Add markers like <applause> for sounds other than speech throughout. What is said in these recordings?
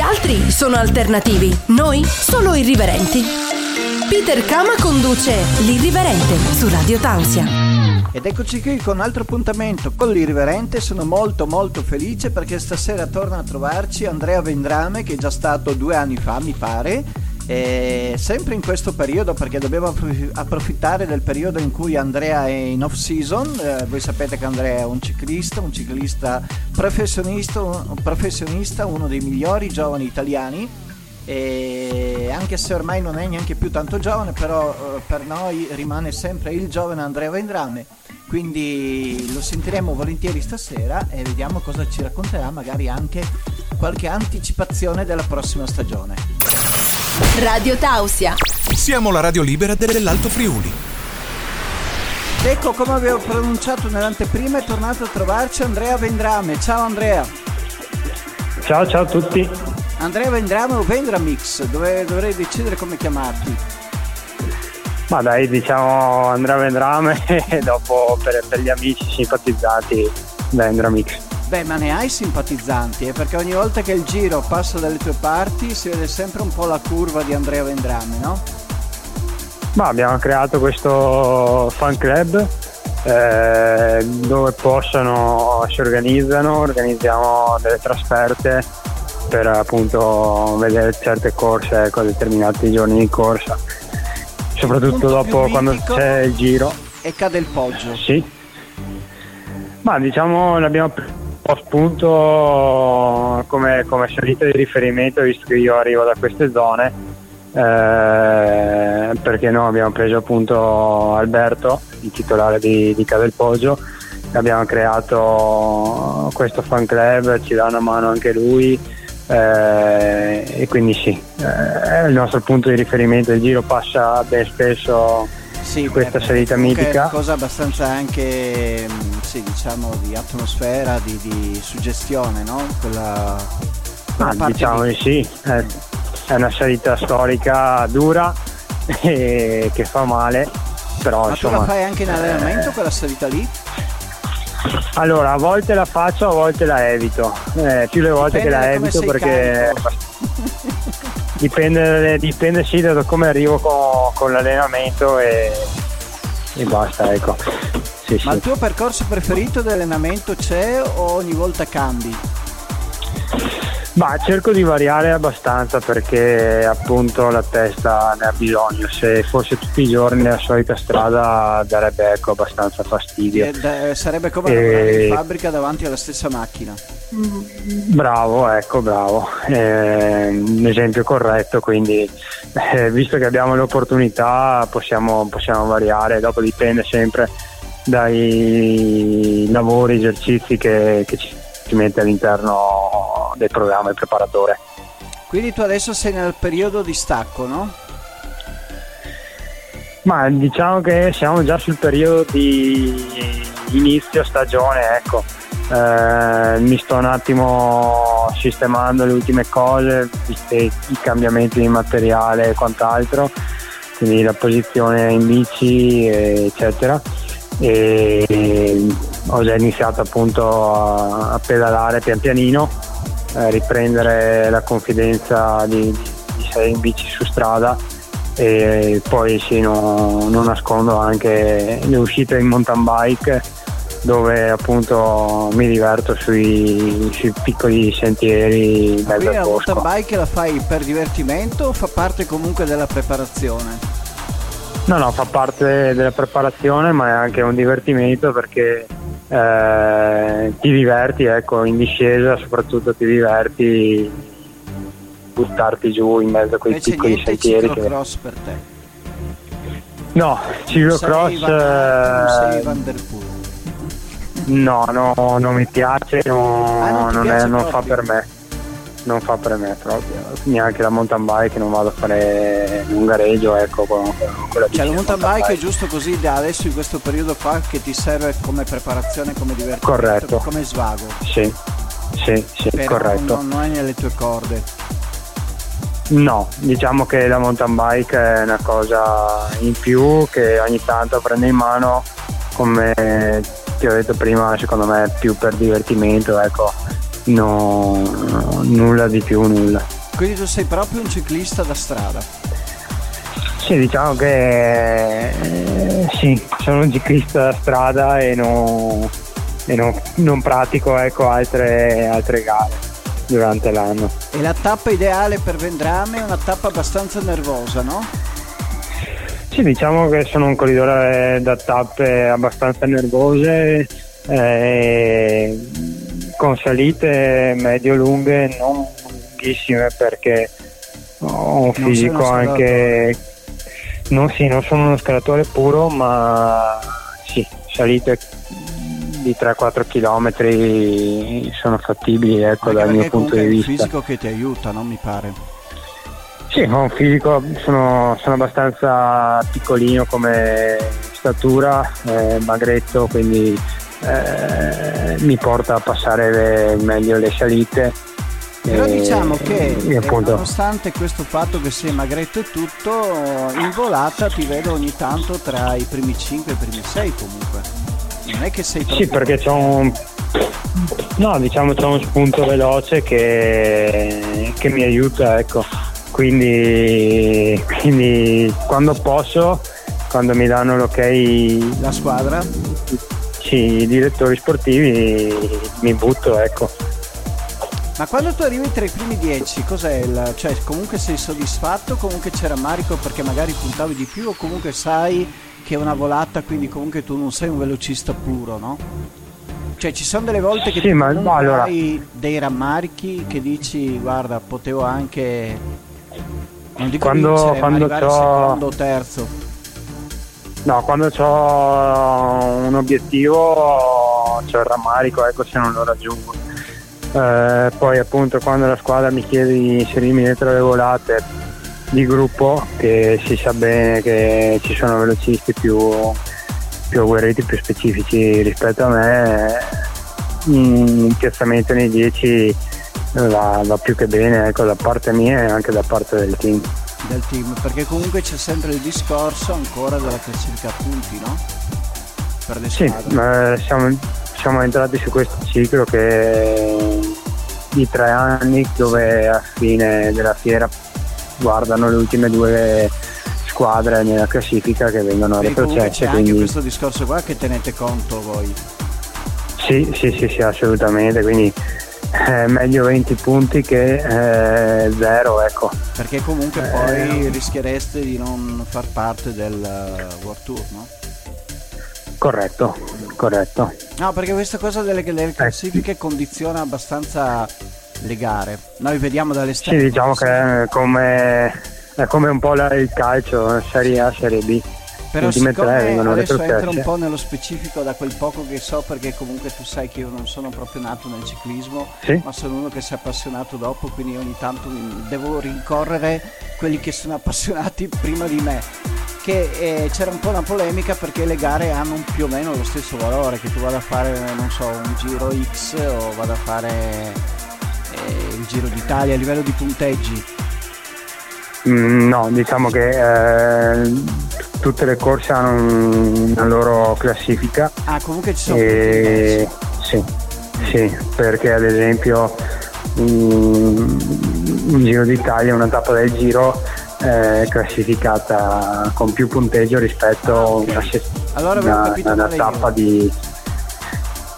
Gli altri sono alternativi, noi solo irriverenti. Peter Kama conduce L'Irriverente su Radio Tausia. Ed eccoci qui con un altro appuntamento con l'Irriverente, sono molto molto felice perché stasera torna a trovarci Andrea Vendrame che è già stato due anni fa mi pare, e sempre in questo periodo perché dobbiamo approfittare del periodo in cui Andrea è in off season, eh, voi sapete che Andrea è un ciclista, un ciclista professionista, un professionista uno dei migliori giovani italiani. E anche se ormai non è neanche più tanto giovane però eh, per noi rimane sempre il giovane Andrea Vendrame quindi lo sentiremo volentieri stasera e vediamo cosa ci racconterà magari anche qualche anticipazione della prossima stagione Radio Tausia siamo la radio libera dell'Alto Friuli ecco come avevo pronunciato nell'anteprima è tornato a trovarci Andrea Vendrame ciao Andrea ciao ciao a tutti Andrea Vendrame o Vendramix? Dove, dovrei decidere come chiamarti. Ma dai, diciamo Andrea Vendrame <laughs> e dopo per, per, gli amici simpatizzanti Vendramix. Beh, ma ne hai simpatizzanti, eh? perché ogni volta che il giro passa dalle tue parti si vede sempre un po' la curva di Andrea Vendrame, no? Ma abbiamo creato questo fan club eh, dove possono, si organizzano, organizziamo delle trasferte per appunto vedere certe corse con determinati giorni di corsa soprattutto dopo quando c'è il giro e cade il poggio sì ma diciamo l'abbiamo preso spunto come, come salita di riferimento visto che io arrivo da queste zone eh, perché no abbiamo preso appunto Alberto il titolare di, di Cadel Poggio abbiamo creato questo fan club ci dà una mano anche lui eh, e quindi sì, eh, il nostro punto di riferimento. Il giro passa ben spesso sì, questa beh, salita mitica. È una cosa abbastanza anche mm, sì, diciamo di atmosfera, di, di suggestione, no? Quella, quella ah, diciamo di sì, è, è una salita storica dura <laughs> e che fa male. Però, Ma insomma, la fai anche in allenamento eh, quella salita lì? Allora, a volte la faccio, a volte la evito. Eh, più le volte dipende che la evito perché <laughs> dipende, dipende sì da come arrivo con, con l'allenamento e, e, basta, ecco. Sì, Ma sì. il tuo percorso preferito di allenamento c'è o ogni volta cambi? Ma cerco di variare abbastanza perché appunto la testa ne ha bisogno. Se fosse tutti i giorni la solita strada darebbe ecco, abbastanza fastidio. E, sarebbe come e... in fabbrica davanti alla stessa macchina. Bravo, ecco, bravo. Eh, un esempio corretto, quindi eh, visto che abbiamo l'opportunità possiamo, possiamo variare, dopo dipende sempre dai lavori, esercizi che, che ci si mette all'interno del programma il preparatore. Quindi tu adesso sei nel periodo di stacco, no? Ma diciamo che siamo già sul periodo di inizio stagione, ecco. Eh, mi sto un attimo sistemando le ultime cose, viste i cambiamenti di materiale e quant'altro, quindi la posizione in bici, eccetera. E ho già iniziato appunto a, a pedalare pian pianino, a riprendere la confidenza di, di essere in bici su strada e poi sì, no, non nascondo anche le uscite in mountain bike dove appunto mi diverto sui, sui piccoli sentieri al bosco. La mountain bike la fai per divertimento o fa parte comunque della preparazione? No, no, fa parte della preparazione ma è anche un divertimento perché eh, ti diverti, ecco, in discesa soprattutto ti diverti buttarti giù in mezzo a quei Invece piccoli sentieri. Che... cross per te? No, ciclocross... Non sei Van der Poel. No, no, non mi piace, no, ah, non, non, piace è, non fa per me non fa per me proprio neanche la mountain bike non vado a fare un gareggio ecco con, con la cioè la mountain bike, bike, è giusto così da adesso in questo periodo qua che ti serve come preparazione come divertimento corretto. come svago? Sì sì sì Però corretto. non, non è nelle tue corde. No diciamo che la mountain bike è una cosa in più che ogni tanto prende in mano come ti ho detto prima secondo me più per divertimento ecco no, nulla di più, nulla. Quindi tu sei proprio un ciclista da strada? Sì, diciamo che eh, sì, sono un ciclista da strada e, no, e no, non pratico ecco, altre, altre gare durante l'anno. E la tappa ideale per Vendrame è una tappa abbastanza nervosa, no? Sì, diciamo che sono un corridore da tappe abbastanza nervose, eh, con salite medio-lunghe, non lunghissime perché ho un fisico anche... Non, sì, non sono uno scalatore puro, ma sì, salite di 3-4 km sono fattibili ecco, dal mio punto di vista. È un fisico che ti aiuta, non mi pare. Sì, ho un fisico, sono, sono abbastanza piccolino come statura, eh, magretto, quindi eh, mi porta a passare meglio le salite. Però e, diciamo che eh, nonostante questo fatto che sei magretto e tutto, in volata ti vedo ogni tanto tra i primi 5 e i primi 6 comunque. Non è che sei proprio... Sì, perché c'è un... No, diciamo c'è uno spunto veloce che, che mi aiuta, ecco quindi, quindi quando posso, quando mi danno l'ok la squadra? Sì, i direttori sportivi mi butto, ecco. Ma quando tu arrivi tra i primi dieci, cos'è il. cioè comunque sei soddisfatto, comunque c'era Marico perché magari puntavi di più o comunque sai che è una volata, quindi comunque tu non sei un velocista puro, no? Cioè ci sono delle volte che sì, ma, no, allora... hai dei rammarichi che dici guarda potevo anche non dico quando, vincere, quando ma secondo o terzo. No, quando ho un obiettivo c'è il rammarico, ecco se non lo raggiungo. Eh, poi appunto quando la squadra mi chiede di inserirmi dentro le volate di gruppo, che si sa bene che ci sono velocisti più, più agguerriti, più specifici rispetto a me, un piazzamento nei 10 va, va più che bene ecco, da parte mia e anche da parte del team. Del team, perché comunque c'è sempre il discorso ancora della classifica punti, no? Per le sì, siamo, siamo entrati su questo ciclo che di tre anni dove a fine della fiera guardano le ultime due squadre nella classifica che vengono retrocesse. C'è quindi... anche questo discorso qua che tenete conto voi. Sì, sì, sì, sì assolutamente. Quindi eh, meglio 20 punti che eh, 0 ecco. Perché comunque eh, poi rischiereste di non far parte del uh, World Tour no? corretto corretto. No perché questa cosa delle, delle classifiche condiziona abbastanza le gare. Noi vediamo dall'esterno sì diciamo che è come, è come un po' la, il calcio Serie A Serie B però siccome adesso entro un po' nello specifico da quel poco che so perché comunque tu sai che io non sono proprio nato nel ciclismo sì? ma sono uno che si è appassionato dopo quindi ogni tanto devo rincorrere quelli che sono appassionati <laughs> prima di me. Che eh, c'era un po' una polemica perché le gare hanno più o meno lo stesso valore che tu vada a fare non so un giro X o vada a fare eh, il giro d'Italia a livello di punteggi. Mm, no diciamo che eh tutte le corse hanno una loro classifica. Ah, comunque ci sono e... Sì, sì, perché ad esempio un, un Giro d'Italia, una tappa del Giro è classificata con più punteggio rispetto a okay. allora una, una tappa di,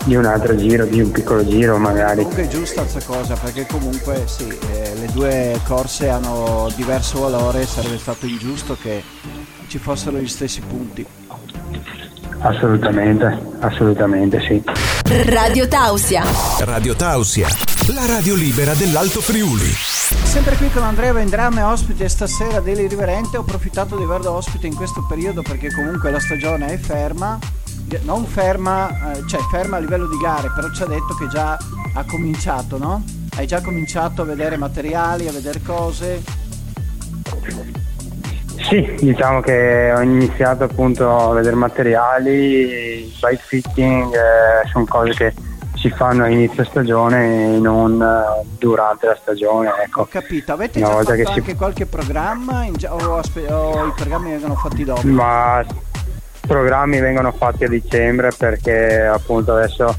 di un altro giro, di un piccolo giro magari. Comunque è giusta questa cosa perché comunque sì, eh, le due corse hanno diverso valore, sarebbe stato ingiusto che ci fossero gli stessi punti. Assolutamente, assolutamente sì. Radio Tausia. Radio Tausia, la radio libera dell'Alto Friuli. Sempre qui con Andrea Vendrame, ospite stasera dell'Irriverente. Ho approfittato di averlo ospite in questo periodo perché comunque la stagione è ferma. Non ferma, eh, cioè ferma a livello di gare, però ci ha detto che già ha cominciato, no? Hai già cominciato a vedere materiali, a vedere cose? Sì, diciamo che ho iniziato appunto a vedere materiali, bike fitting, eh, sono cose che si fanno a inizio stagione e non eh, durante la stagione. Ecco. Ho capito, avete Una già fatto anche si... qualche programma o, aspe- o, i programmi vengono fatti dopo? Ma programmi vengono fatti a dicembre perché appunto adesso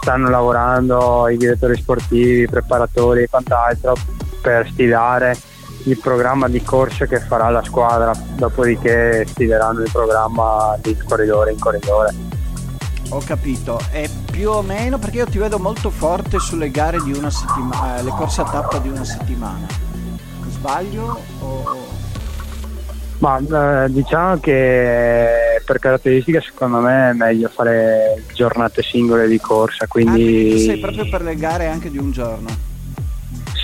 stanno lavorando i direttori sportivi, i preparatori e quant'altro per stilare il programma di corse che farà la squadra, dopodiché stileranno il programma di corridore in corridore. Ho capito, e più o meno perché io ti vedo molto forte sulle gare di una settimana, eh, le corse a tappa di una settimana. Sbaglio o... Ma eh, diciamo che per caratteristica secondo me è meglio fare giornate singole di corsa, quindi... Ah, sei proprio per le gare anche di un giorno?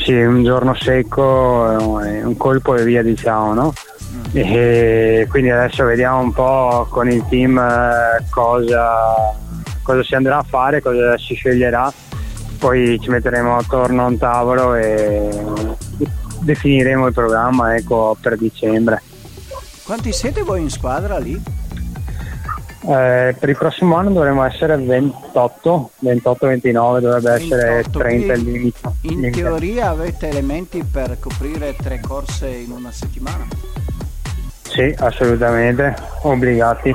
Sì, un giorno secco, eh, un colpo e via diciamo, no? Mm. E quindi adesso vediamo un po' con il team eh, cosa, cosa si andrà a fare, cosa si sceglierà, poi ci metteremo attorno a un tavolo e definiremo il programma ecco, per dicembre. Quanti siete voi in squadra lì? Eh, per il prossimo anno dovremmo essere 28, 28-29, dovrebbe 28, essere 30 il limite. In limite. teoria avete elementi per coprire tre corse in una settimana? Sì, assolutamente, obbligati.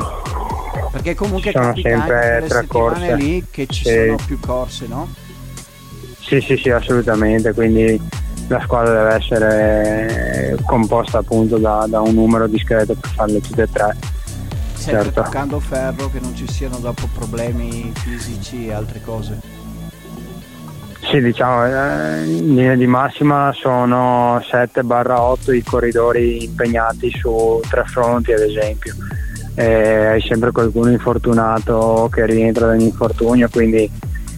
Perché comunque ci sono sempre tre corse lì che ci sì. sono più corse, no? Sì, sì, sì, assolutamente, quindi la squadra deve essere composta appunto da, da un numero discreto per farle tutte e tre. Sempre certo. toccando ferro che non ci siano dopo problemi fisici e altre cose. Sì, diciamo, eh, in linea di massima sono 7-8 i corridori impegnati su tre fronti ad esempio. Eh, hai sempre qualcuno infortunato che rientra da un infortunio, quindi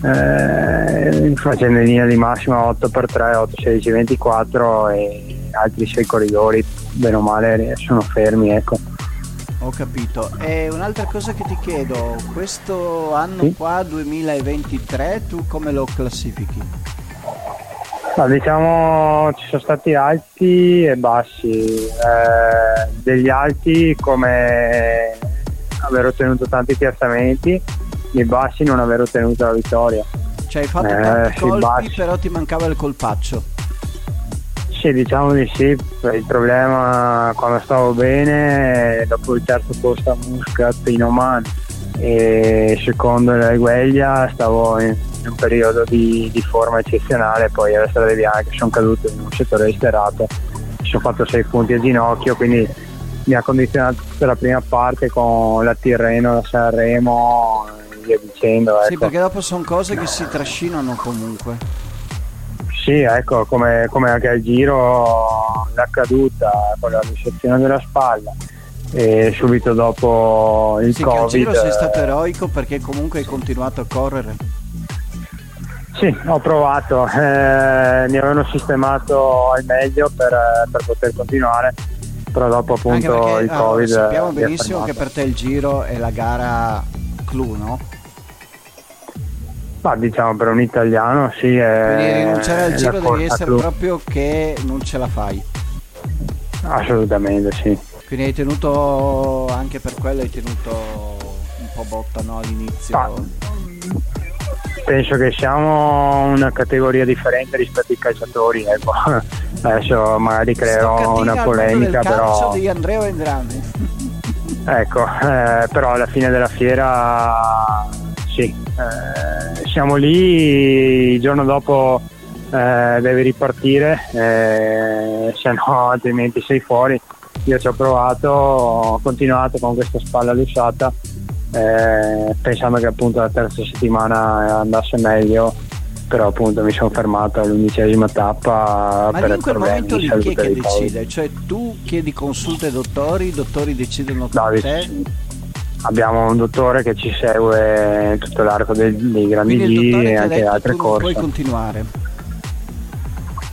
eh, facendo in linea di massima 8x3, 8, 16, 24 e altri 6 corridori, bene o male, sono fermi. Ecco. Ho capito. E un'altra cosa che ti chiedo, questo anno sì? qua, 2023, tu come lo classifichi? No, diciamo ci sono stati alti e bassi. Eh, degli alti come aver ottenuto tanti piazzamenti nei bassi non aver ottenuto la vittoria. Cioè hai fatto eh, colpi però ti mancava il colpaccio. Sì, diciamo di sì, il problema quando stavo bene, dopo il terzo posto a Muscat in Oman e secondo la Gueglia stavo in, un periodo di, di, forma eccezionale, poi alle strade bianche sono caduto in un settore esterato, mi sono fatto 6 punti a ginocchio, quindi mi ha condizionato tutta la prima parte con la Tirreno, la Sanremo via dicendo. Ecco. Sì, perché dopo sono cose che si trascinano comunque. Sì, ecco, come, come anche al giro la caduta con la dissezione della spalla e subito dopo il sì, Covid. Sì, giro sei stato eroico perché comunque hai continuato a correre. Sì, ho provato, eh, mi avevano sistemato al meglio per, per poter continuare, però dopo appunto perché, il Covid. Allora, sappiamo benissimo che per te il giro è la gara clou, no? Ma diciamo per un italiano sì. È, Quindi rinunciare al giro devi essere clou. proprio che non ce la fai. Assolutamente sì. Quindi hai tenuto anche per quello hai tenuto un po' botta no, all'inizio. Ah, penso che siamo una categoria differente rispetto ai calciatori. Ecco. <laughs> Adesso magari creerò una polemica, però. di Andrea Vendrame. Ecco, eh, però alla fine della fiera sì, eh, siamo lì, il giorno dopo eh, devi ripartire, eh, se no <laughs> altrimenti sei fuori. Io ci ho provato, ho continuato con questa spalla lusciata eh, pensando che appunto la terza settimana andasse meglio però appunto mi sono fermato all'undicesima tappa ma per in quel momento lì chi è che decide? cioè tu chiedi consulte ai dottori i dottori decidono con no, te? abbiamo un dottore che ci segue tutto l'arco dei, dei grandi giri e anche altre corse. puoi continuare?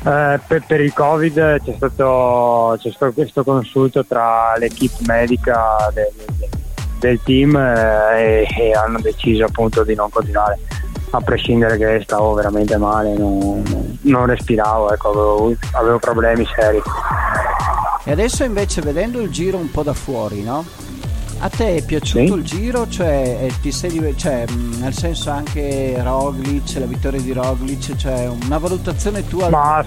Eh, per, per, il covid c'è stato, c'è stato, questo consulto tra l'equipe medica del, del team eh, e, e, hanno deciso appunto di non continuare a prescindere che stavo veramente male non, non respiravo ecco, avevo, avevo problemi seri e adesso invece vedendo il giro un po' da fuori no? A te è piaciuto sì. il giro? Cioè, eh, ti sei, cioè, nel senso anche Roglic, la vittoria di Roglic, cioè una valutazione tua? Ma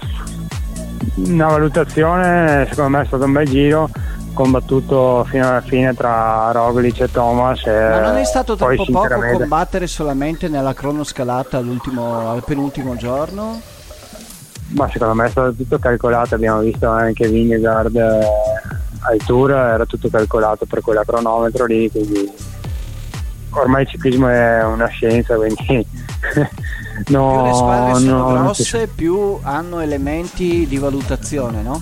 una valutazione, secondo me è stato un bel giro. Combattuto fino alla fine tra Roglic e Thomas. E Ma non è stato troppo poco combattere solamente nella cronoscalata al penultimo giorno? Ma secondo me è stato tutto calcolato, abbiamo visto anche Vingegaard eh, al tour, era tutto calcolato per quella cronometro lì, quindi ormai il ciclismo è una scienza, quindi <laughs> no, più le squadre sono no, grosse, più hanno elementi di valutazione, no?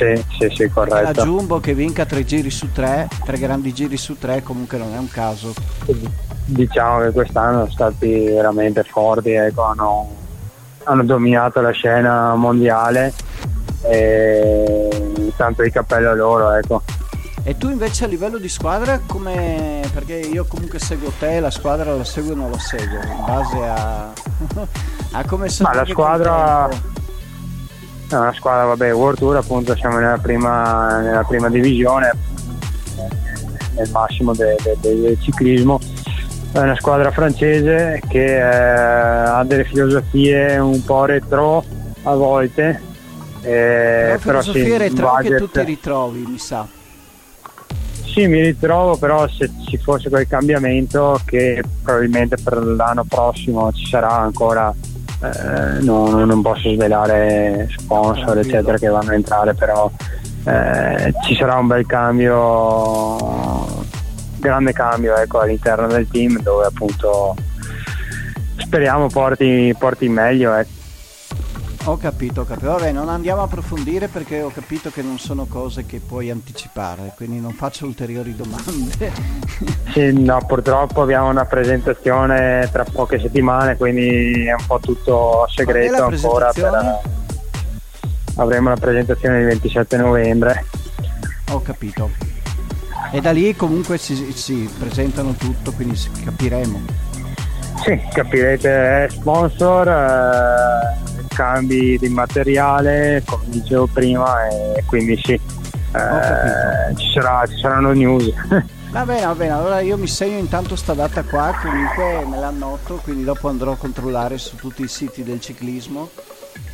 Sì, sì, sì, corretto. La Jumbo che vinca tre giri su tre, tre grandi giri su tre, comunque non è un caso. Diciamo che quest'anno sono stati veramente forti, ecco, hanno, hanno dominato la scena mondiale e tanto di cappello a loro, ecco. E tu invece a livello di squadra come... perché io comunque seguo te, la squadra la seguo o non la seguo, in base a, <laughs> a come sono... Ma la squadra... È una squadra, vabbè, World Tour appunto siamo nella prima, nella prima divisione, nel massimo del de, de, ciclismo. È una squadra francese che eh, ha delle filosofie un po' retro a volte. Eh, però filosofie sì, retro budget... che tu ti ritrovi, mi sa. Sì, mi ritrovo, però se ci fosse quel cambiamento che probabilmente per l'anno prossimo ci sarà ancora, eh, no, non posso svelare sponsor eccetera che vanno a entrare, però eh, ci sarà un bel cambio, grande cambio ecco, all'interno del team dove appunto speriamo porti, porti meglio. Ecco. Ho capito, ho capito. Vabbè, non andiamo a approfondire perché ho capito che non sono cose che puoi anticipare, quindi non faccio ulteriori domande. <laughs> sì, no, purtroppo abbiamo una presentazione tra poche settimane, quindi è un po' tutto segreto ancora. Per... Avremo la presentazione il 27 novembre. Ho capito. E da lì comunque si, si presentano tutto, quindi capiremo. Sì, capirete sponsor. Eh cambi di materiale, come dicevo prima, e quindi sì, eh, ci, sarà, ci saranno news. <laughs> Va bene, va bene, allora io mi segno intanto sta data qua, comunque me l'annoto, quindi dopo andrò a controllare su tutti i siti del ciclismo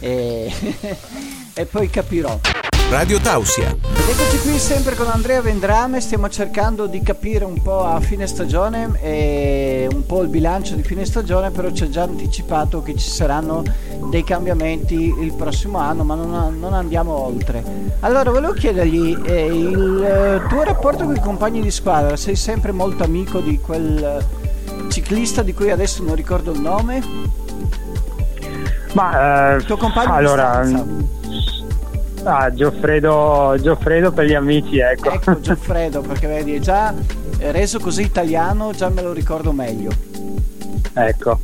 e, <laughs> e poi capirò. Radio Tausia. Eccoci qui sempre con Andrea Vendrame, stiamo cercando di capire un po' a fine stagione e un po' il bilancio di fine stagione, però ci ha già anticipato che ci saranno dei cambiamenti il prossimo anno, ma non, non andiamo oltre. Allora, volevo chiedergli eh, il tuo rapporto con i compagni di squadra, sei sempre molto amico di quel ciclista di cui adesso non ricordo il nome? Ma eh, il tuo compagno allora, di stanza? Ah, Gioffredo, Gioffredo per gli amici, ecco. Ecco, Gioffredo, perché vedi, è già reso così italiano, già me lo ricordo meglio. Ecco.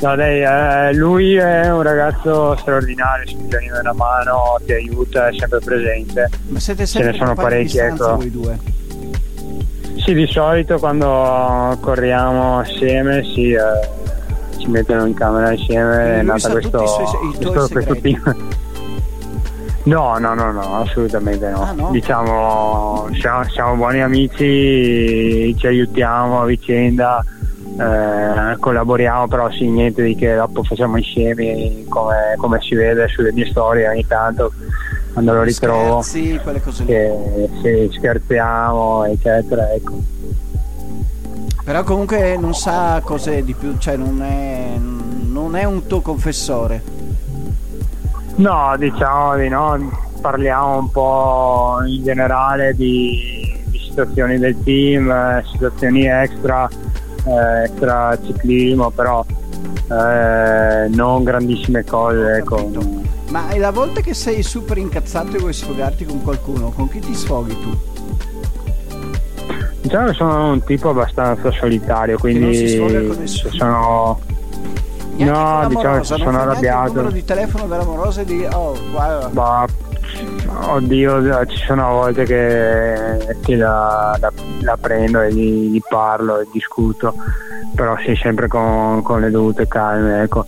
No, dai, eh, lui è un ragazzo straordinario, se mi tieni una mano, ti aiuta, è sempre presente. Ma siete sempre Ce ne sono parecchi, ecco. voi due? Sì, di solito quando corriamo assieme sì, eh, ci mettono in camera insieme, è nata questo, questo, questo team. No, no, no, no, assolutamente no. Ah, no? Diciamo, siamo, siamo, buoni amici, ci aiutiamo a vicenda, eh, collaboriamo, però sì, niente di che dopo facciamo insieme come, come si vede sulle mie storie ogni tanto quando lo ritrovo. Scherzi, quelle cose che, sì, scherziamo, eccetera, ecco. Però comunque non sa cose di più, cioè non è, non è un tuo confessore. No, diciamo di no, parliamo un po' in generale di, di situazioni del team, eh, situazioni extra, eh, extra ciclismo, però eh, non grandissime cose. Ecco. Ma la volta che sei super incazzato e vuoi sfogarti con qualcuno, con chi ti sfoghi tu? Diciamo che sono un tipo abbastanza solitario, quindi sono no, diciamo che sono arrabbiato. Il numero di telefono dell'amorosa e di oh, guarda. Bah, oddio, ci sono volte che, che la, la, la, prendo e gli, gli, parlo e discuto, però sì, sempre con, con le dovute calme, ecco.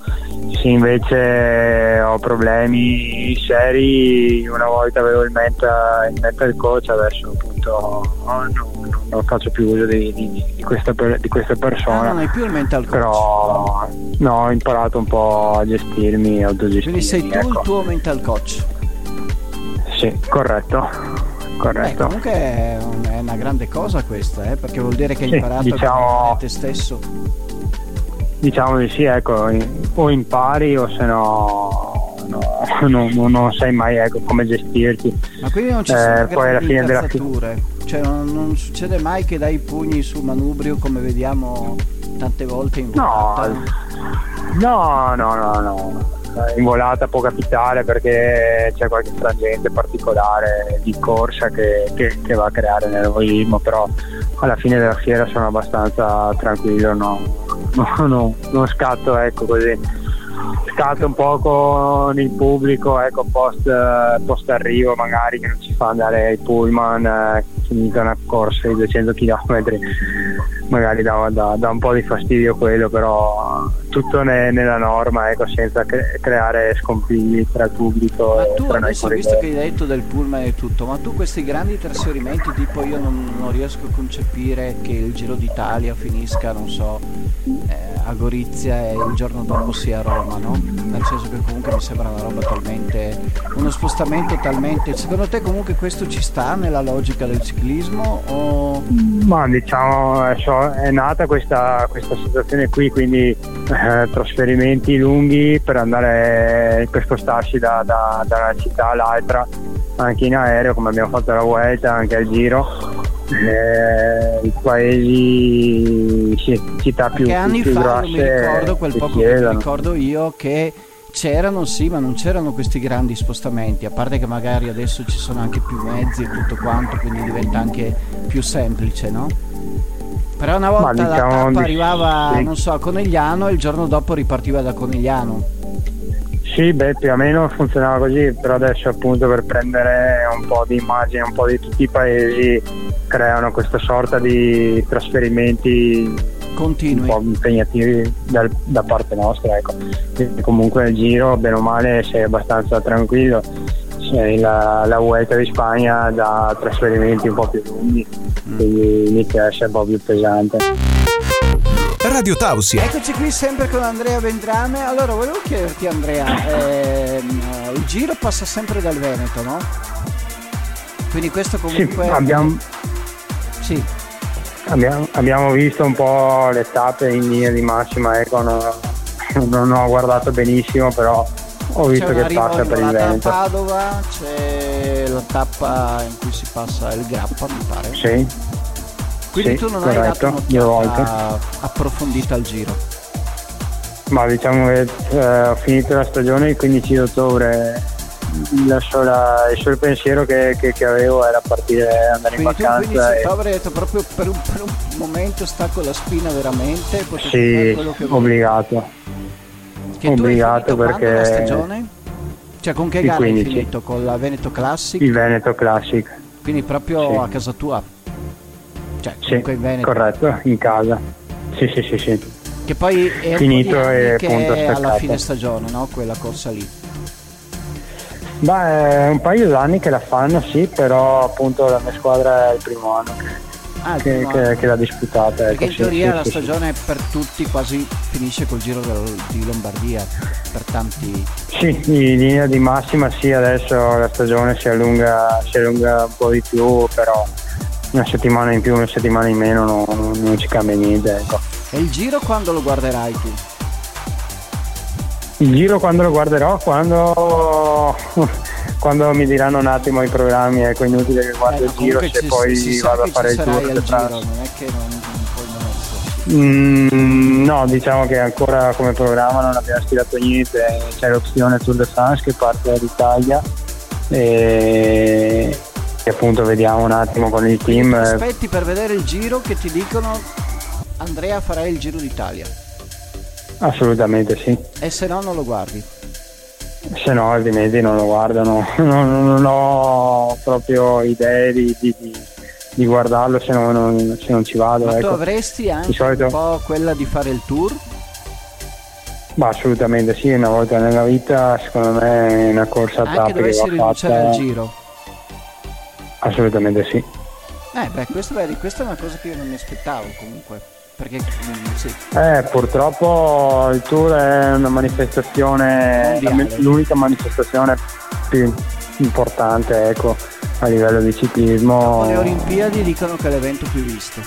Se invece ho problemi seri, una volta avevo il mental, il mental coach, adesso appunto oh, no, non faccio più uso di, di, di, questa, di questa, persona. Ah, non hai più il mental coach? Però no, ho imparato un po' a gestirmi, autogestirmi. Quindi sei tu ecco. il tuo mental coach? Sì, corretto. corretto. Beh, comunque è, una grande cosa questa, eh, perché vuol dire che hai sì, imparato diciamo, a te stesso. Diciamo di sì, ecco, o impari o se no, no <laughs> non, non, sai mai ecco, come gestirti. Ma quindi non ci sono eh, poi alla fine della cioè non, non, succede mai che dai pugni sul manubrio come vediamo tante volte in volata? No, no, no, no, no. In volata può capitare perché c'è qualche frangente particolare di corsa che, che, che va a creare nervosismo, però alla fine della fiera sono abbastanza tranquillo, no, <laughs> no, no, non scatto ecco così scatto un po' con il pubblico ecco post, post arrivo magari che non ci fa andare i pullman eh, finita una corsa di 200 km magari dà, dà, dà, un po' di fastidio quello però tutto ne, nella norma ecco, senza cre- creare scompigli tra il pubblico ma tu adesso visto che hai detto del pullman e tutto ma tu questi grandi trasferimenti tipo io non, non riesco a concepire che il Giro d'Italia finisca non so eh, a Gorizia e il giorno dopo sia a Roma no? nel senso che comunque mi sembra una roba talmente uno spostamento talmente secondo te comunque questo ci sta nella logica del ciclismo o... ma diciamo è nata questa, questa situazione qui quindi eh, trasferimenti lunghi per andare per spostarsi da, da, da una città all'altra anche in aereo come abbiamo fatto la Vuelta anche al Giro eh, i paesi città più, Perché anni più fa grosse mi ricordo quel poco che mi ricordo io che c'erano sì ma non c'erano questi grandi spostamenti a parte che magari adesso ci sono anche più mezzi e tutto quanto quindi diventa anche più semplice no? Però una volta diciamo, la tappa arrivava sì. non so a Conegliano e il giorno dopo ripartiva da Conegliano sì, beh, più o meno funzionava così, però adesso appunto per prendere un po' di immagine, un po' di tutti i paesi creano questa sorta di trasferimenti continui un po' impegnativi dal, da parte nostra ecco. Quindi comunque nel giro bene o male sei abbastanza tranquillo la, la Vuelta di Spagna da trasferimenti un po' più lunghi mm. quindi inizia a essere un po' più pesante Radio Tausia. Eccoci qui sempre con Andrea Vendrame. Allora, volevo chiederti Andrea, ehm, il giro passa sempre dal Veneto, no? Quindi questo comunque... Sì, abbiamo... Sì. Abbiamo, abbiamo, visto un po' le tappe in linea di massima, ecco, non, <laughs> non ho guardato benissimo, però ho visto che passa per il Veneto. A Padova c'è la tappa in cui si passa il Grappa, mi pare. Sì. Quindi sì, tu non corretto, hai dato un'occhiata approfondita al giro? Ma diciamo che eh, ho finito la stagione il 15 ottobre la sola, il solo pensiero che, che, che, avevo era partire andare Quindi in vacanza. Tu 15 ottobre hai detto proprio per un, per un, momento stacco la spina veramente? Sì, obbligato. Che obbligato perché... la stagione? Cioè con che gara hai finito? Con la Veneto Classic? Il Veneto Classic. Quindi proprio sì. a casa tua? Cioè, sì, in Veneto. corretto, in casa. Sì, sì, sì, sì. Che poi è finito e appunto staccato. alla fine stagione, no? Quella corsa lì. Beh, un paio d'anni che la fanno, sì, però appunto la mia squadra è il primo anno che, ah, che, che, che l'ha disputata. Perché ecco, in teoria sì, la sì, stagione per tutti quasi finisce col giro di Lombardia, per tanti. Sì, in linea di massima sì, adesso la stagione si allunga, si allunga un po' di più, però una settimana in più, una settimana in meno non, non ci cambia niente. Ecco. E il giro quando lo guarderai tu? Il giro quando lo guarderò? Quando, quando mi diranno un attimo i programmi, ecco, inutile che guardo eh, il giro se poi si vado a fare il tour. Giro, non è che non, non puoi mm, no, diciamo che ancora come programma non abbiamo stilato niente, c'è l'opzione Tour de France che parte dall'Italia e, e appunto vediamo un attimo con il team. Ti aspetti per vedere il giro che ti dicono Andrea farai il Giro d'Italia? Assolutamente sì. E se no non lo guardi? Se no altrimenti non lo guardano, <laughs> non, non ho proprio idee di, di, di guardarlo se, no, non, se non ci vado. Ma ecco. tu avresti anche solito... un po' quella di fare il tour? Ma assolutamente sì, una volta nella vita secondo me è una corsa a Anche dovessi rinunciare fatta... al giro? Assolutamente sì. Eh beh, questo, vedi, questa è una cosa che io non mi aspettavo comunque. Perché mm, sì. Eh, purtroppo il tour è una manifestazione, Mondiale. l'unica manifestazione più importante, ecco. a livello di ciclismo. Le Olimpiadi dicono che è l'evento più visto.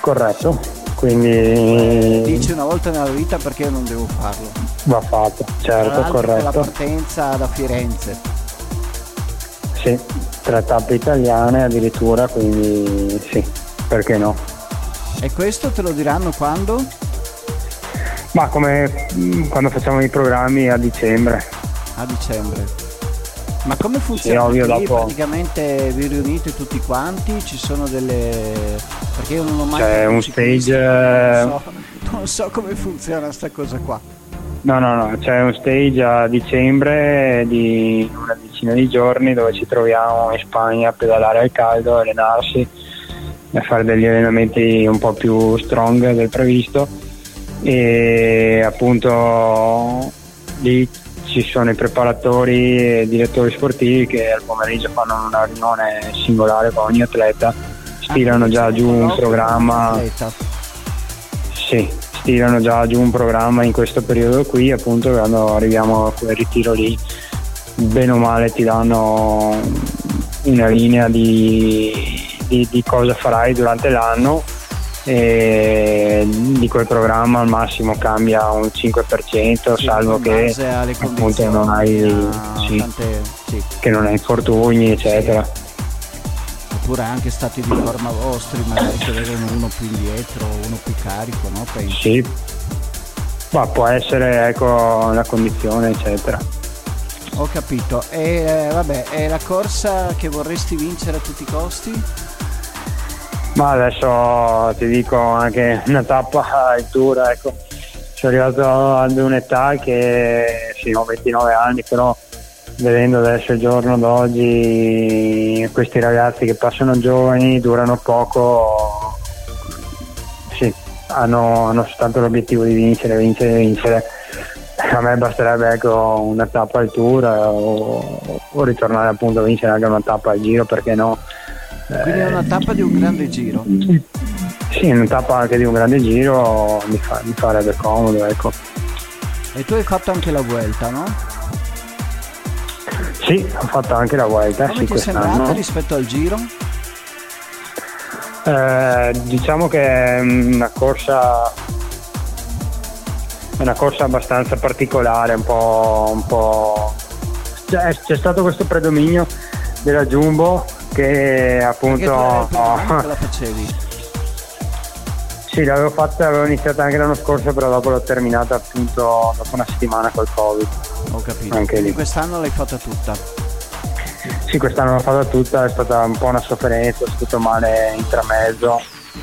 Corretto, quindi... Dici una volta nella vita perché non devo farlo. Va fatto, certo, corretto. La partenza da Firenze. Sì, tre tappe italiane addirittura, quindi sì, perché no. E questo te lo diranno quando? Ma come mm, quando facciamo i programmi a dicembre. A dicembre. Ma come funziona? Sì, ovvio, dopo... Praticamente vi riunite tutti quanti, ci sono delle... perché io non ho mai... C'è un stage... Non so, non so come funziona sta cosa qua. No, no, no, c'è un stage a dicembre di una decina di giorni dove ci troviamo in Spagna a pedalare al caldo, allenarsi, a fare degli allenamenti un po' più strong del previsto. E appunto lì ci sono i preparatori e i direttori sportivi che al pomeriggio fanno una riunione singolare con ogni atleta, stilano già giù un programma. Sì, stilano già giù un programma in questo periodo qui, appunto quando arriviamo a quel ritiro lì, bene o male ti danno una linea di, di, di cosa farai durante l'anno e di quel programma al massimo cambia un 5% sì, salvo che appunto non hai sì, tante, sì. che non hai infortuni eccetera oppure anche stati di forma vostri magari che avevano uno più indietro uno più carico no? Penso. sì ma può essere ecco la condizione eccetera ho capito e eh, vabbè è la corsa che vorresti vincere a tutti i costi? Ma adesso ti dico anche una tappa <laughs> in tour, ecco. Sono arrivato ad un'età che sì, ho 29 anni, però vedendo adesso il giorno d'oggi questi ragazzi che passano giovani, durano poco, sì, hanno, hanno soltanto l'obiettivo di vincere, vincere, vincere. A me basterebbe ecco, una tappa al tour o, o ritornare appunto a vincere anche una tappa al giro, perché no? Quindi è una tappa di un grande giro. Sì, una tappa anche di un grande giro mi, fa, mi farebbe comodo, ecco. E tu hai fatto anche la Vuelta, no? Sì, ho fatto anche la Vuelta. Come sì, ti è sembrata rispetto al giro? Eh, diciamo che è una corsa una corsa abbastanza particolare, un po', un po'... C'è, c'è stato questo predominio della Jumbo che appunto oh, la facevi. Sì l'avevo fatta avevo iniziato anche l'anno scorso però dopo l'ho terminata appunto dopo una settimana col covid. Ho capito. Anche quindi lì. quest'anno l'hai fatta tutta? Sì quest'anno l'ho fatta tutta è stata un po' una sofferenza è stato male intramezzo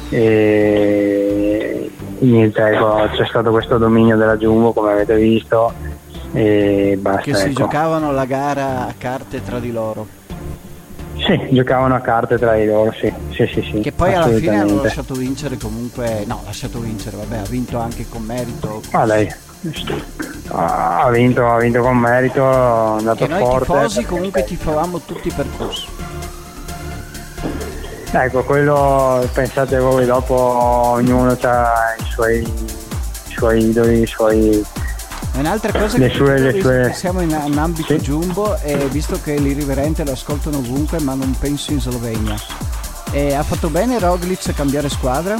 e niente ecco c'è stato questo dominio della Jumbo come avete visto e basta che si ecco. giocavano la gara a carte tra di loro sì, giocavano a carte tra di loro, sì. sì, sì, sì che poi alla fine hanno lasciato vincere comunque, no, lasciato vincere, vabbè, ha vinto anche con merito. Ah, lei. Ha vinto, ha vinto con merito, è andato che noi forte. tifosi comunque tifavamo tutti per Cus. Ecco, quello pensate voi, dopo ognuno ha i suoi, i suoi idoli, i suoi Un'altra cosa le che sue, le sue... siamo in, in ambito sì. jumbo e visto che l'irriverente lo ascoltano ovunque ma non penso in Slovenia. E ha fatto bene Roglic a cambiare squadra?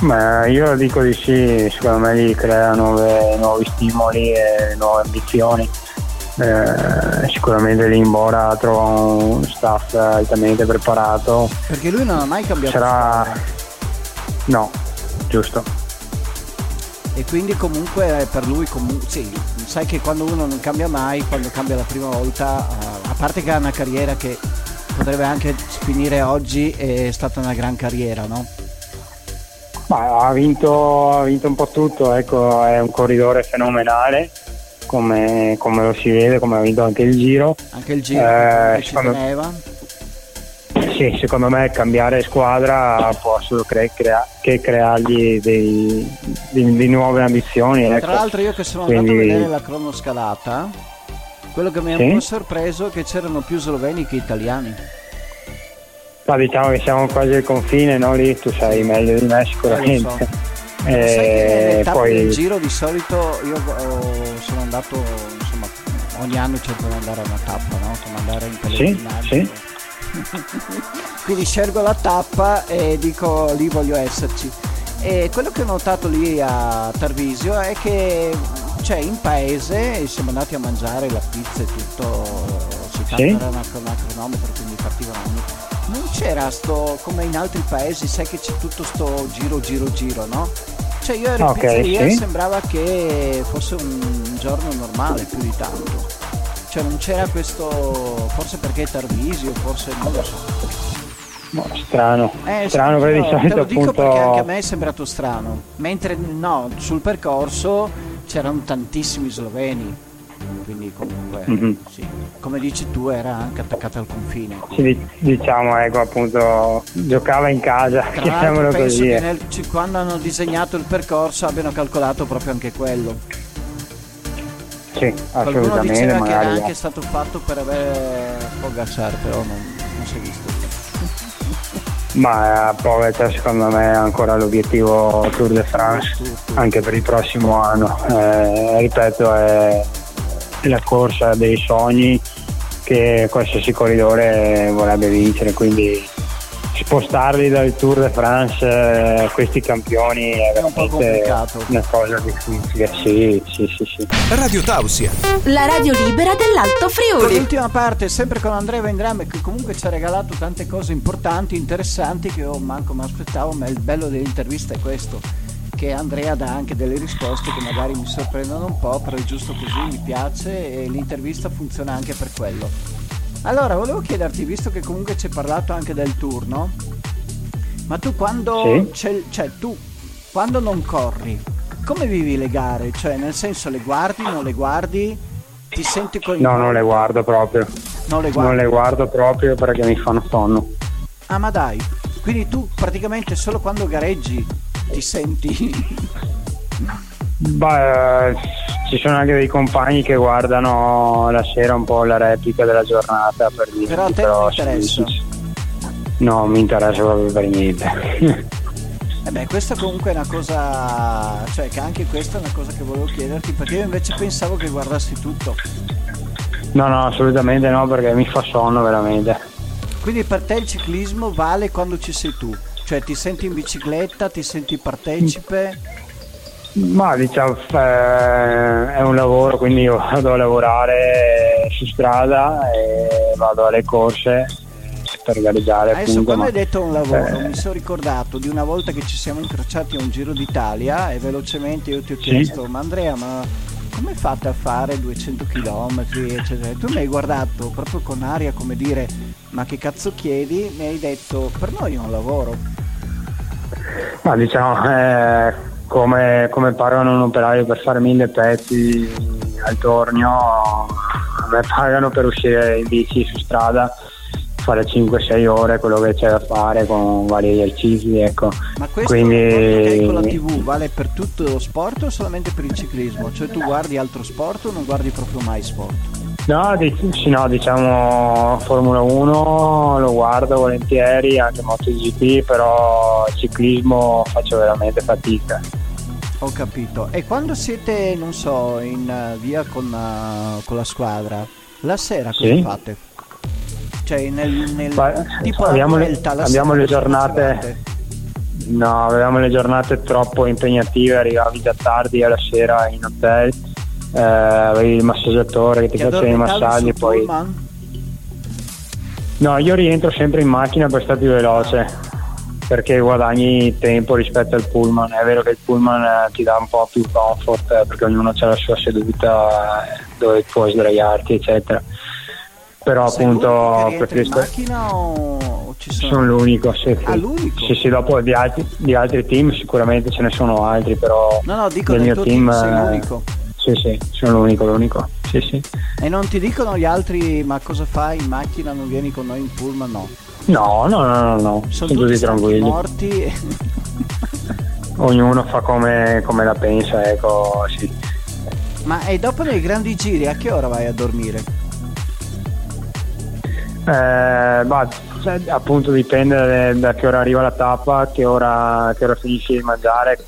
Ma io dico di sì, secondo me gli crea nuove, nuovi stimoli e nuove ambizioni. Eh, sicuramente l'Imbora trova un staff altamente preparato. Perché lui non ha mai cambiato Sarà... squadra. No, giusto e quindi comunque per lui comu- sì, sai che quando uno non cambia mai, quando cambia la prima volta, uh, a parte che ha una carriera che potrebbe anche finire oggi, è stata una gran carriera, no? Ma ha vinto, ha vinto un po' tutto, ecco, è un corridore fenomenale. Come, come, lo si vede, come ha vinto anche il giro. Anche il giro, eh, ci teneva sì, secondo me cambiare squadra può solo cre- crea- che creargli dei, di, di nuove ambizioni. Ecco. Tra l'altro io che sono Quindi... andato a vedere la cronoscalata, quello che mi ha sì? un po' sorpreso è che c'erano più sloveni che italiani. Ma diciamo che siamo quasi al confine, no? Lì tu sai meglio di me sicuramente. Eh, so. eh, poi... del giro di solito io sono andato insomma ogni anno cerco di andare a una tappa, no? Come andare in Sì, pellegrinaggio. sì. <laughs> Quindi scelgo la tappa e dico lì voglio esserci. E quello che ho notato lì a Tarvisio è che cioè, in paese siamo andati a mangiare la pizza e tutto, si Sì. era una, una cronometro quindi partivano ogni- Non c'era sto come in altri paesi, sai che c'è tutto sto giro giro giro, no? Cioè io ero in Ok, pizzeria e sì. sembrava che fosse un giorno normale più di tanto. Cioè non c'era questo, forse perché è Tarvisio, forse non lo so. No, strano. Eh, strano perché di solito te lo dico appunto... perché anche a me è sembrato strano. Mentre no, sul percorso c'erano tantissimi sloveni. Quindi comunque, Mhm. sì. come dici tu, era anche attaccata al confine. Sì, di- diciamo, ecco, appunto, giocava in casa, chiamiamolo così. eh. nel- quando hanno disegnato il percorso abbiano calcolato proprio anche quello. Sì, Qualcuno assolutamente, diceva che era magari. anche stato fatto per avere Pogacar, però non, non si è visto. Ma eh, Pogacar secondo me è ancora l'obiettivo Tour de France Tour, tour. anche per il prossimo anno. Eh, ripeto, è la corsa dei sogni che qualsiasi corridore vorrebbe vincere, quindi spostarli dal Tour de France eh, questi campioni è È un po' veramente complicato. una cosa difficile. Sì, sì, sì, sì. Radio Tausia, La radio libera dell'Alto Friuli. L'ultima parte, sempre con Andrea Vendrame, che comunque ci ha regalato tante cose importanti, interessanti, che io manco mi aspettavo, ma il bello dell'intervista è questo, che Andrea dà anche delle risposte che magari mi sorprendono un po', però è giusto così, mi piace e l'intervista funziona anche per quello. Allora, volevo chiederti, visto che comunque ci hai parlato anche del tour, no? Ma tu quando, Sì. c'è- cioè, tu quando non corri, come vivi le gare? Cioè, nel senso, le guardi, non le guardi? Ti senti coinvolto? No, non le guardo proprio. Non le guardi? Non le guardo proprio perché mi fanno sonno. Ah, ma dai. Quindi tu praticamente solo quando gareggi ti senti... <laughs> Beh, ci sono anche dei compagni che guardano la sera un po' la replica della giornata per dire. Però a te non interessa. No, mi interessa proprio per niente. <laughs> Eh beh, questa comunque è una cosa... Cioè, che anche questa è una cosa che volevo chiederti, perché io invece pensavo che guardassi tutto. no, no, assolutamente no, perché mi fa sonno veramente. Quindi per te il ciclismo vale quando ci sei tu? Cioè ti senti in bicicletta, ti senti partecipe? Ma diciamo, eh, è un lavoro, quindi io vado a lavorare su strada e vado alle corse per gareggiare. Adesso appunto, quando ma- hai detto un lavoro eh, mi sono ricordato di una volta che ci siamo incrociati a un Giro d'Italia e velocemente io ti ho Sì. chiesto ma Andrea ma come fate a fare 200 km eccetera tu mi hai guardato proprio con aria come dire ma che cazzo chiedi mi hai detto per noi è un lavoro Ma diciamo, eh, come, come pagano un operaio per fare mille pezzi al tornio, a me pagano per uscire in bici su strada, fare 5-6 ore quello che c'è da fare con vari esercizi, ecco. ma questo Quindi- con la tv vale per tutto lo sport o solamente per il ciclismo? cioè tu guardi altro sport o non guardi proprio mai sport? No, dic- no, diciamo Formula 1 lo guardo volentieri, anche MotoGP, però ciclismo faccio veramente fatica. Ho capito. E quando siete, non so, in eh, via con, eh, con la squadra, la sera cosa Sì. fate? Cioè nel, nel Ma- tipo la abbiamo le- Vuelta, la abbiamo le giornate-? No, avevamo le giornate troppo impegnative, arrivavi già tardi alla sera in hotel, eh, avevi il massaggiatore che ti, Ti faceva i massaggi, poi... pullman? No, io rientro sempre in macchina per stare più veloce, perché guadagni tempo rispetto al pullman. È vero che il pullman eh, ti dà un po' più comfort, eh, perché ognuno ha la sua seduta eh, dove puoi sdraiarti, eccetera. Però Sei appunto preferisco... macchina o, sono? Sono l'unico, sì, sì. Ah, l'unico? Sì, sì, dopo di altri, di altri team sicuramente ce ne sono altri, però No, no, dico del mio team, team l'unico. Sì, sì, sono l'unico, l'unico. Sì, sì. E non ti dicono gli altri ma cosa fai in macchina, non vieni con noi in pullman? No. No, no, no, no, no. Sono sono tutti tranquilli. morti. Ognuno fa come, come la pensa, ecco, sì. ma e dopo nei grandi giri a che ora vai a dormire? Eh, bah, cioè, appunto dipende da, da che ora arriva la tappa, che ora, che ora finisci di mangiare,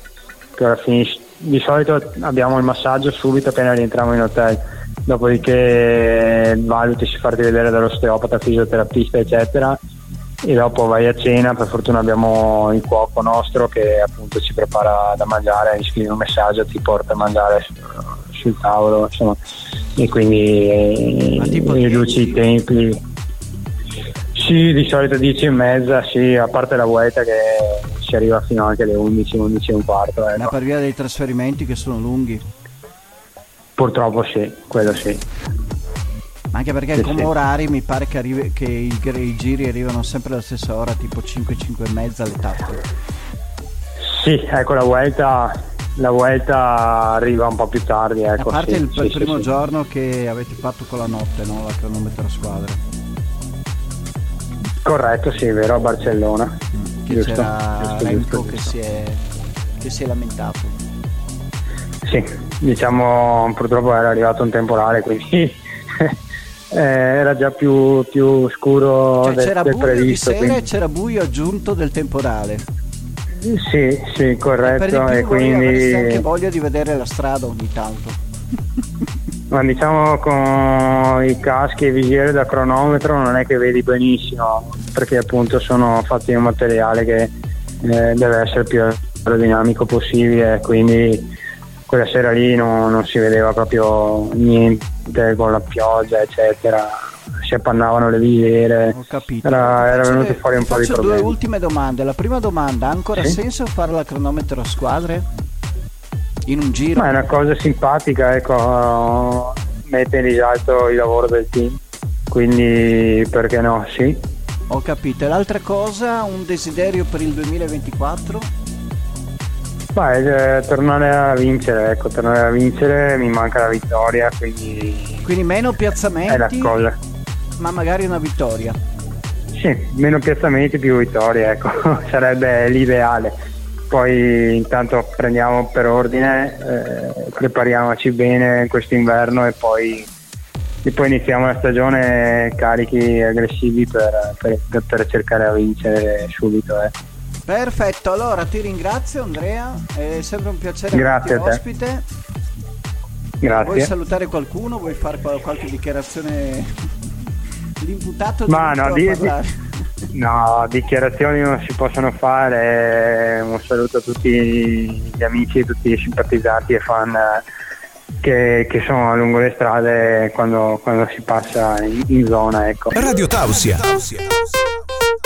che ora finisci. Di solito abbiamo il massaggio subito appena rientriamo in hotel, dopodiché valuti si farti vedere dall'osteopata, fisioterapista eccetera e dopo vai a cena, per fortuna abbiamo il cuoco nostro che appunto ci prepara da mangiare, gli scrive un messaggio, ti porta a mangiare sul tavolo, insomma, e quindi riduci i tempi. Sì, di solito 10 e mezza, sì, a parte la vuelta che si arriva fino anche alle 11, 11 e un quarto. Ecco. Ma per via dei trasferimenti che sono lunghi? Purtroppo sì, quello sì. Ma anche perché sì, come sì. orari mi pare che, arrivi, che i, i, giri arrivano sempre alla stessa ora, tipo 5, 5 e mezza le tappe. Sì, ecco la vuelta, la vuelta arriva un po' più tardi. Ecco, a parte sì, il, il primo giorno che avete fatto con la notte, no? la cronometro squadra. Corretto, sì, vero, a Barcellona. Mm, che giusto, c'era giusto, giusto, che, si è, che si è lamentato. Sì, diciamo purtroppo era arrivato un temporale, quindi eh, era già più, più scuro cioè, del, c'era del buio previsto. Di sera e c'era buio aggiunto del temporale. Sì, sì, corretto. E, per e quindi anche voglia di vedere la strada ogni tanto. Ma diciamo con i caschi e visiere da cronometro non è che vedi benissimo, perché appunto sono fatti in un materiale che eh, deve essere più aerodinamico possibile, quindi quella sera lì non, non si vedeva proprio niente con la pioggia, eccetera. Si appannavano le visiere. Ho capito. Era, era venuto fuori un po' di problemi. due ultime domande. La prima domanda: ha ancora sì? senso fare la cronometro a squadre? In un giro? Ma è una cosa simpatica, ecco, mette in risalto il lavoro del team. Quindi perché no? Sì. Ho capito. E l'altra cosa, un desiderio per il 2024? Beh, eh, tornare a vincere, ecco, tornare a vincere mi manca la vittoria, quindi... Quindi meno piazzamenti, è la cosa. ma magari una vittoria. Sì, meno piazzamenti più vittorie, ecco, <laughs> sarebbe l'ideale. Poi intanto prendiamo per ordine, eh, prepariamoci bene quest'inverno e poi, e poi, iniziamo la stagione carichi aggressivi per, per, per cercare di vincere subito. Ecco. Perfetto, allora ti ringrazio Andrea, è sempre un piacere Grazie averti ospite. Grazie. Vuoi salutare qualcuno? Vuoi fare qualche dichiarazione? L'imputato Ma no, di, di, no, dichiarazioni non si possono fare. Un saluto a tutti gli amici, tutti i simpatizzanti e fan che, che sono lungo le strade quando, quando si passa in, in zona. Ecco. Radio Tausia. Tausia.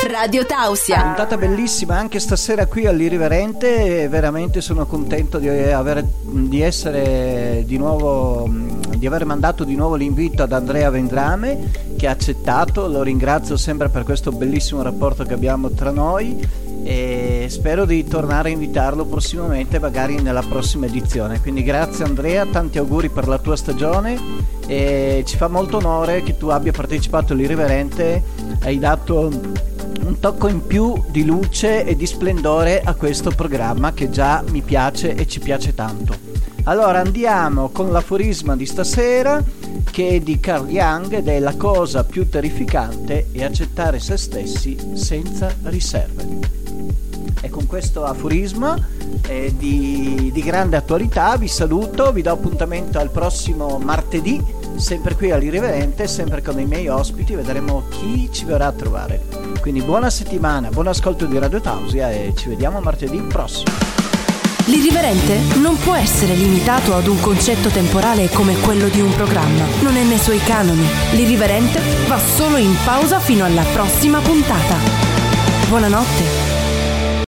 Radio Tausia. Puntata bellissima anche stasera qui all'Irriverente. Veramente sono contento di, aver, di essere di nuovo di aver mandato di nuovo l'invito ad Andrea Vendrame che ha accettato. Lo ringrazio sempre per questo bellissimo rapporto che abbiamo tra noi e spero di tornare a invitarlo prossimamente, magari nella prossima edizione. Quindi grazie Andrea, tanti auguri per la tua stagione e ci fa molto onore che tu abbia partecipato all'Irriverente. Hai dato un tocco in più di luce e di splendore a questo programma che già mi piace e ci piace tanto. Allora andiamo con l'aforisma di stasera che è di Carl Jung ed è la cosa più terrificante è accettare se stessi senza riserve. E con questo aforisma eh, di, di grande attualità vi saluto, vi do appuntamento al prossimo martedì, sempre qui all'Irriverente, sempre con i miei ospiti, vedremo chi ci verrà a trovare. Quindi buona settimana, buon ascolto di Radio Tausia e ci vediamo martedì prossimo. L'irriverente non può essere limitato ad un concetto temporale come quello di un programma. Non è nei suoi canoni. L'irriverente va solo in pausa fino alla prossima puntata. Buonanotte